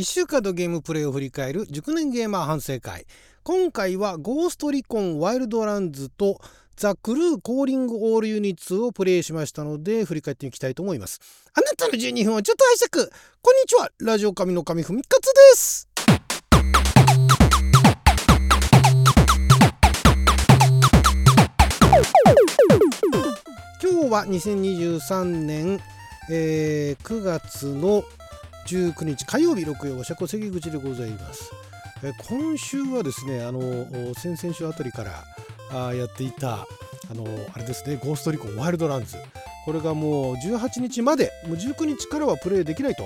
1週間のゲームプレイを振り返る熟年ゲーマー反省会。今回はゴーストリコンワイルドランズとザ・クルーコーリングオールユニッツをプレイしましたので振り返っていきたいと思います。あなたの12分をちょっと拝借こんにちはラジオ神の神ふみかつです。今日は2023年、えー、9月の19日火曜日六曜社交関口でございます。え今週はですねあの先々週あたりからあやっていたあのあれですねゴーストリコンワイルドランズ。これがもう18日までもう19日からはプレイできないと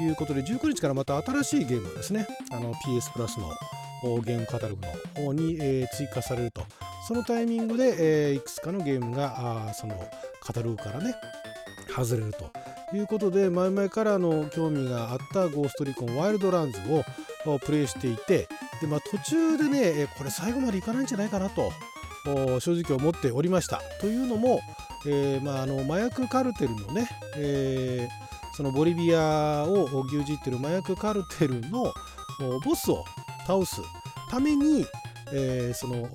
いうことで19日からまた新しいゲームですね。あの PS プラスのゲームカタログの方に、えー、追加されると。そのタイミングで、えー、いくつかのゲームがあそのカタログからね外れると。いうことで前々からの興味があったゴーストリコンワイルドランズをプレイしていてで、まあ、途中でねこれ最後までいかないんじゃないかなと正直思っておりました。というのも、えー、まあ、あの麻薬カルテルのね、えー、そのボリビアを牛耳ってる麻薬カルテルのボスを倒すために、えー、そのいく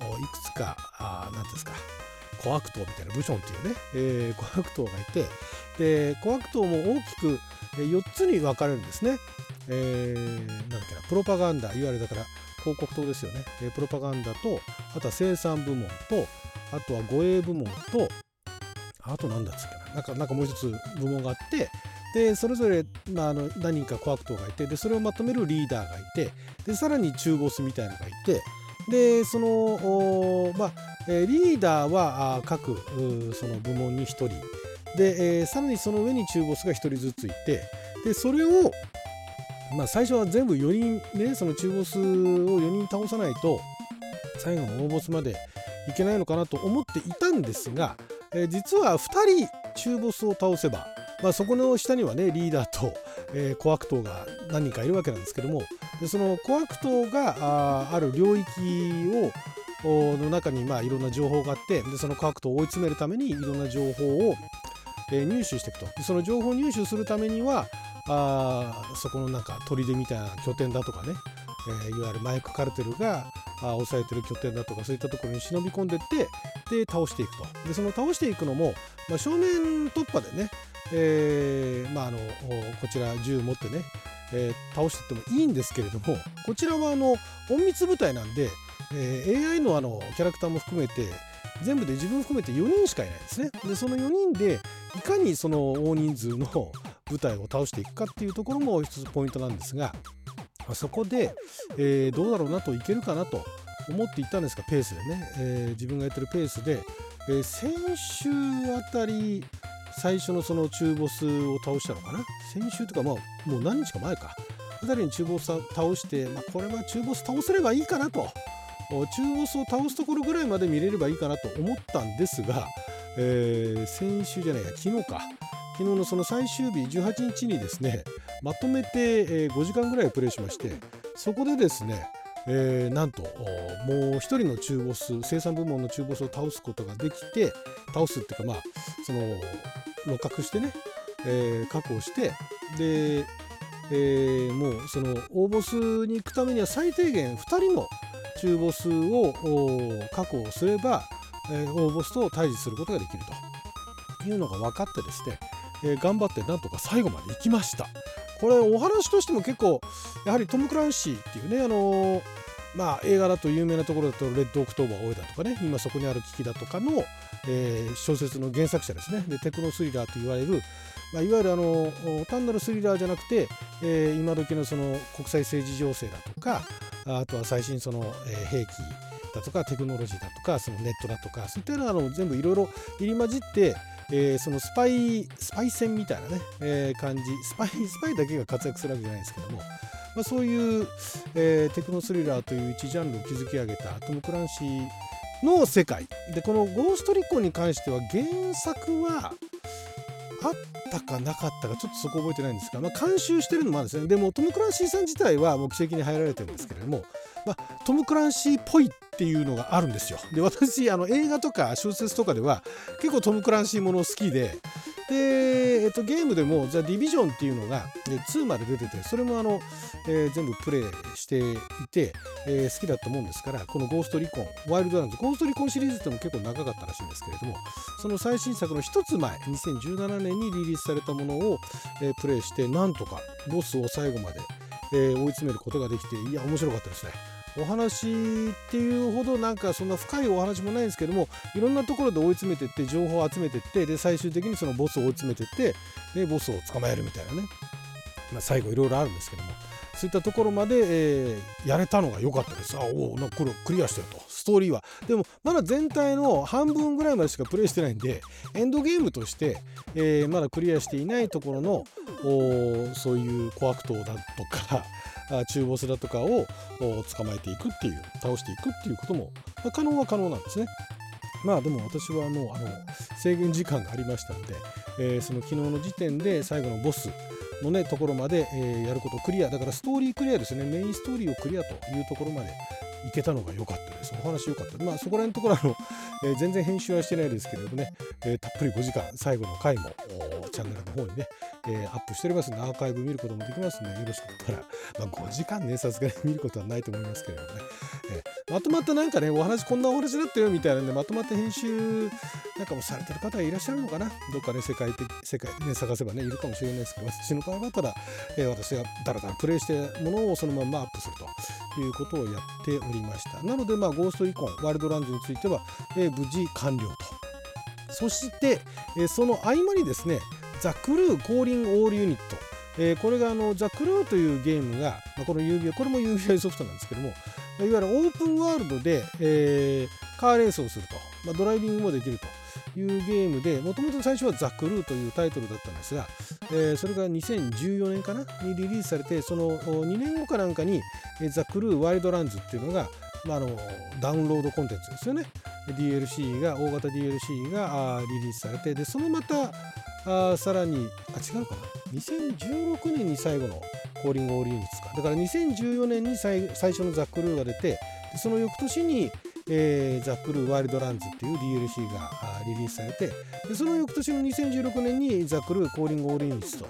つか何ていうんですかコアクトみたいなブチョンっていうね、えー、コアクトがいてでコアクトも大きく4つに分かれるんですね。えー、なんだっけなプロパガンダいわゆるだから広告塔ですよね、えー、プロパガンダとあとは生産部門とあとは護衛部門とあと何だっつっけななんかなんかもう一つ部門があってでそれぞれ、まあ、あの何人かコアクトがいてでそれをまとめるリーダーがいてでさらに中ボスみたいなのがいてでそのまあリーダーは各その部門に1人。で、えー、さらにその上に中ボスが1人ずついて。でそれをまあ最初は全部4人ねその中ボスを4人倒さないと最後の大ボスまでいけないのかなと思っていたんですが、えー、実は2人中ボスを倒せば、まあ、そこの下にはねリーダーと、えー、コアクトが何人かいるわけなんですけどもでそのコアクトがある領域をの中にまあいろんな情報があってでそのコアクトを追い詰めるためにいろんな情報を、えー、入手していくと。その情報を入手するためにはあそこのなんか砦みたいな拠点だとかね、えー、いわゆる麻薬カルテルがあ抑えてる拠点だとかそういったところに忍び込んでってで倒していくと。でその倒していくのも、まあ、正面突破でね、えーまあ、あのこちら銃持ってね、えー、倒していってもいいんですけれどもこちらはあの隠密部隊なんで、えー、AI のあのキャラクターも含めて全部で自分含めて4人しかいないですね。でその4人でいかにその大人数の部隊を倒していくかっていうところも一つポイントなんですがそこで、えー、どうだろうなといけるかなと思っていったんですがペースでね、えー、自分がやってるペースで、えー、先週あたり最初のその中ボスを倒したのかな？先週とかまあもう何日か前か。あたりに中ボスを倒して、まあ、これは中ボス倒せればいいかなと。中ボスを倒すところぐらいまで見れればいいかなと思ったんですが、えー、先週じゃないや昨日か。昨日のその最終日18日にですねまとめて、5時間ぐらいプレイしましてそこでですね、えー、なんともう1人の中ボス生産部門の中ボスを倒すことができて倒すっていうかまあその六角してね、えー、確保してで、えー、もうその大ボスに行くためには最低限2人の中ボスを確保すれば、えー、大ボスと対峙することができると。いうのが分かってですねえー、頑張ってなんとか最後まで行きました。これお話としても結構やはりトム・クランシーっていうねあのー、まあ映画だと有名なところだと「レッド・オクトーバーを追えだとかね今そこにある危機だとかの、えー、小説の原作者ですね。でテクノスリラーと言われる、まあ、いわゆるあの単なるスリラーじゃなくて、えー、今時のその国際政治情勢だとかあとは最新その、えー、兵器だとかテクノロジーだとかそのネットだとかそういったようなのを全部いろいろ入り混じってえー、そのスパイ、スパイ戦みたいなね、えー、感じ、スパイ、スパイだけが活躍するわけじゃないですけども、まあ、そういう、えー、テクノスリラーという一ジャンルを築き上げたトム・クランシーの世界。で、このゴーストリコンに関しては原作は、あったかなかったかちょっとそこ覚えてないんですが、まあ、監修してるのもあるんですね。でもトム・クランシーさん自体はもう鬼籍に入られてるんですけれども、まあ、トム・クランシーっぽいっていうのがあるんですよ。で私あの映画とか小説とかでは結構トム・クランシーもの好きでで、えっと、ゲームでも「ザ・ディビジョン」っていうのがね2まで出ててそれもあの、えー、全部プレイしていて、えー、好きだったもんですからこの「ゴーストリコン」ワイルドランズゴーストリコンシリーズっても結構長かったらしいんですけれどもその最新作の1つ前2017年にリリースされたものを、えー、プレイしてなんとかボスを最後まで、え、追い詰めることができていや面白かったですね。お話っていうほどなんかそんな深いお話もないんですけどもいろんなところで追い詰めてって情報を集めてってで最終的にそのボスを追い詰めてってでボスを捕まえるみたいなね、まあ、最後いろいろあるんですけどもそういったところまで、えー、やれたのが良かったです。あおお、なんかこれクリアしてると。ストーリーは。でも、まだ全体の半分ぐらいまでしかプレイしてないんで、エンドゲームとして、えー、まだクリアしていないところの、そういう小悪党だとか、中ボスだとかを捕まえていくっていう倒していくっていうことも、ま、可能は可能なんですね。まあでも私はもうあの制限時間がありましたので、えー、その昨日の時点で最後のボスのねところまで、え、やることクリアだからストーリークリアですねメインストーリーをクリアというところまでいけたのが良かったです。お話良かった。まあそこら辺のところあの、えー、全然編集はしてないですけれどね、えー、たっぷり5時間最後の回もチャンネルの方にね、えー、アップしておりますのでアーカイブ見ることもできますのでよろしかったら、まあ、5時間ねさすがに見ることはないと思いますけれどもね、えまとまったなんかねお話こんなお話だったよみたいなんでまとまった編集なんかもされてる方がいらっしゃるのかな。どっかね世界的世界でね探せばねいるかもしれないですけど私の場合だったら、え私がだらだらプレイしてものをそのままアップするということをやっておりました。なのでまあゴーストイコンワールドランズについては、え無事完了と。そして、えその合間にですねザ・クルー・コーリング・オール・ユニット、えー、これがあのザ・クルーというゲームが、まあ、この UBI これも UBI ソフトなんですけどもいわゆるオープンワールドで、えー、カーレースをすると、まあ、ドライビングもできるというゲームでもともと最初はザ・クルーというタイトルだったんですが、えー、それが2014年かな？にリリースされてその2年後かなんかにザ・クルー・ワイルドランズっていうのが、まあ、あのダウンロードコンテンツですよね。DLC が大型 DLC がリリースされてでそのまたあさらにあ違うかな。2016年に最後のコーリングオールユニッツか。だから2014年に最初のザクルーが出てでその翌年に、えー、ザクルーワイルドランズっていう DLC がリリースされてでその翌年の2016年にザクルーコーリングオールユニッツと。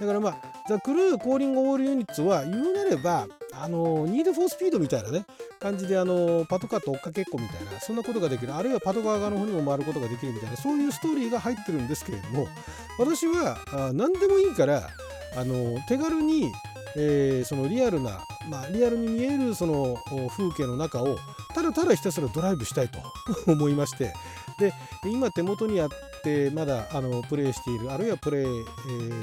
だからまあザ・クルーコーリングオールユニッツは言うなればあのニード・フォー・スピードみたいなね感じであのパトカーと追っかけっこみたいなそんなことができる。あるいはパトカー側の方にも回ることができるみたいなそういうストーリーが入ってるんですけれども私はあ何でもいいからあの手軽に、えー、そのリアルな、まあ、リアルに見えるその風景の中をただただひたすらドライブしたいと 思いましてで今手元にあってまだあのプレイしているあるいはプレイ、えー、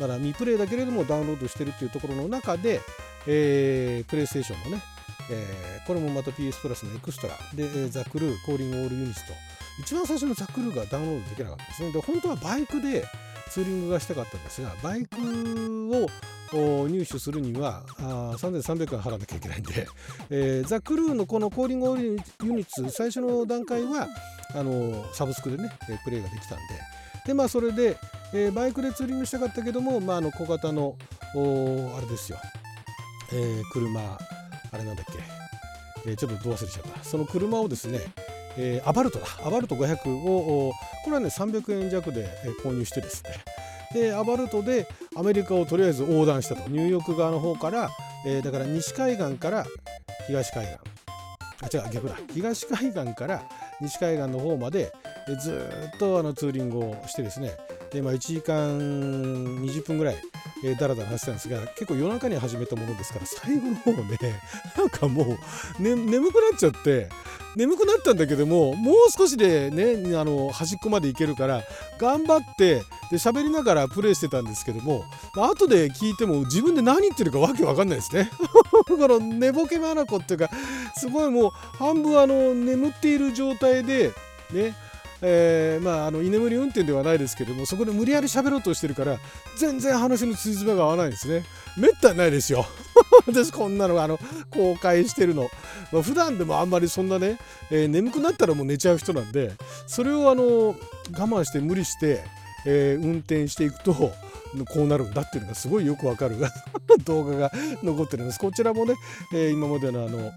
まだ未プレイだけれどもダウンロードしてるっていうところの中で、えー、プレイステーションのね、えー、これもまた PS プラスのエクストラで、えー、ザ・クルー、コーリングオールユニット。一番最初のザ・クルーがダウンロードできなかったですね。で、本当はバイクでツーリングがしたかったんですが、バイクを入手するにはあ3300円払わなきゃいけないんで、えー、ザ・クルーのこのコーリングオールユニッツ、最初の段階はあのサブスクでね、プレイができたんで、で、まあ、それで、えー、バイクでツーリングしたかったけども、まあ、あの小型のあれですよ、えー、車あれなんだっけ、えー、ちょっとどう忘れちゃった。その車をですね、えー、アバルトだ。アバルト500をこれはね300円弱で購入してですね。でアバルトでアメリカをとりあえず横断したと。ニューヨーク側の方から、えー、だから西海岸から東海岸。あ違う逆だ。東海岸から西海岸の方までずっとあのツーリングをしてですね。で、まあ、1時間20分ぐらい、えー、だらだら走ったんですが結構夜中に始めたものですから最後の方ね なんかもう、ね、眠くなっちゃって眠くなったんだけどももう少しでねあの端っこまで行けるから頑張ってで喋りながらプレイしてたんですけども、まあ後で聞いても自分で何言ってるかわけわかんないですね。だから寝ぼけまなこっていうかすごいもう半分あの眠っている状態でねえー、まああの居眠り運転ではないですけどもそこで無理やり喋ろうとしてるから全然話のつじつまが合わないんですね。めったにないですよ。私こんなのあの公開してるの、まあ、普段でもあんまりそんなね、えー、眠くなったらもう寝ちゃう人なんでそれをあの我慢して無理してえー、運転していくとこうなるんだっていうのがすごいよくわかる。動画が残ってるんです。こちらもね、えー、今までのあの、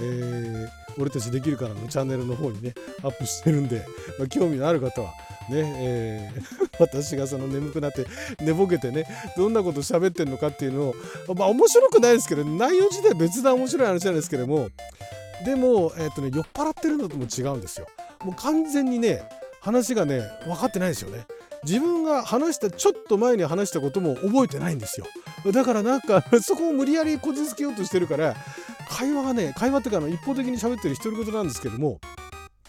えー、俺たちできるからのチャンネルの方にねアップしてるんで、まあ、興味のある方はねえー、私がその眠くなって寝ぼけてねどんなこと喋ってんのかっていうのをまあ面白くないですけど内容自体別な面白い話なんですけどもでも、えーとね、酔っ払ってるのとも違うんですよ。もう完全にね話がね分かってないですよね。自分が話したちょっと前に話したことも覚えてないんですよ。だからなんかそこを無理やりこじつけようとしてるから会話がね会話っていうかあの一方的に喋ってる独り言なんですけども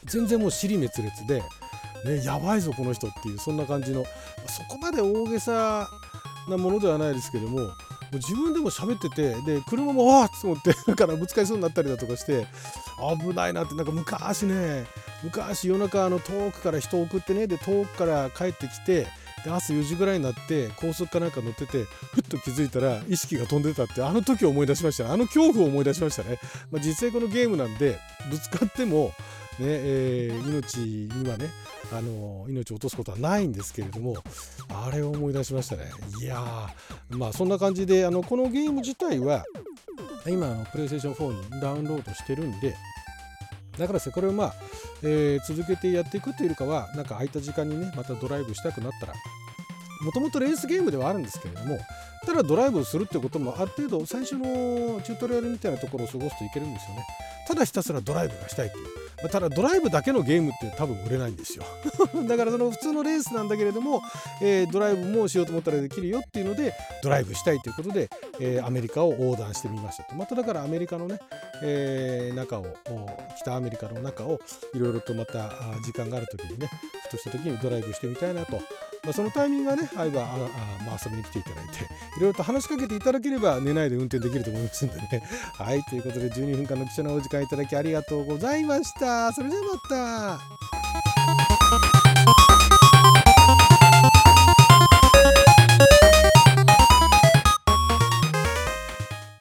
全然もう尻滅裂でね、やばいぞこの人っていうそんな感じのそこまで大げさなものではないですけどももう自分でも喋っててで車もわーって思ってだからぶつかりそうになったりだとかして危ないなってなんか昔ね昔夜中あの遠くから人を送ってねで遠くから帰ってきてで朝4時ぐらいになって高速かなんか乗っててふっと気づいたら意識が飛んでたってあの時思い出しました。あの恐怖を思い出しましたね、まあ、実際このゲームなんでぶつかってもねえー、命にはねあの命を落とすことはないんですけれどもあれを思い出しましたね。いやまあそんな感じであのこのゲーム自体は今のプレイステーション4にダウンロードしてるんでだからですねこれをまあ、えー、続けてやっていくというよりかはなんか空いた時間にねまたドライブしたくなったらもともとレースゲームではあるんですけれどもただドライブするってこともある程度最初のチュートリアルみたいなところを過ごすといけるんですよね。ただひたすらドライブがしたいっていう、ただドライブだけのゲームって多分売れないんですよ。だからその普通のレースなんだけれども、えー、ドライブもしようと思ったらできるよっていうのでドライブしたいということで、えー、アメリカを横断してみましたと。まただからアメリカのね、えー、中を北アメリカの中をいろいろとまた時間がある時にねふとした時にドライブしてみたいなとまあ、そのタイミングがね合えばああ、まあ、遊びに来ていただいていろいろと話しかけていただければ寝ないで運転できると思いますんでね。はいということで12分間の貴重なお時間いただきありがとうございました。それではまた。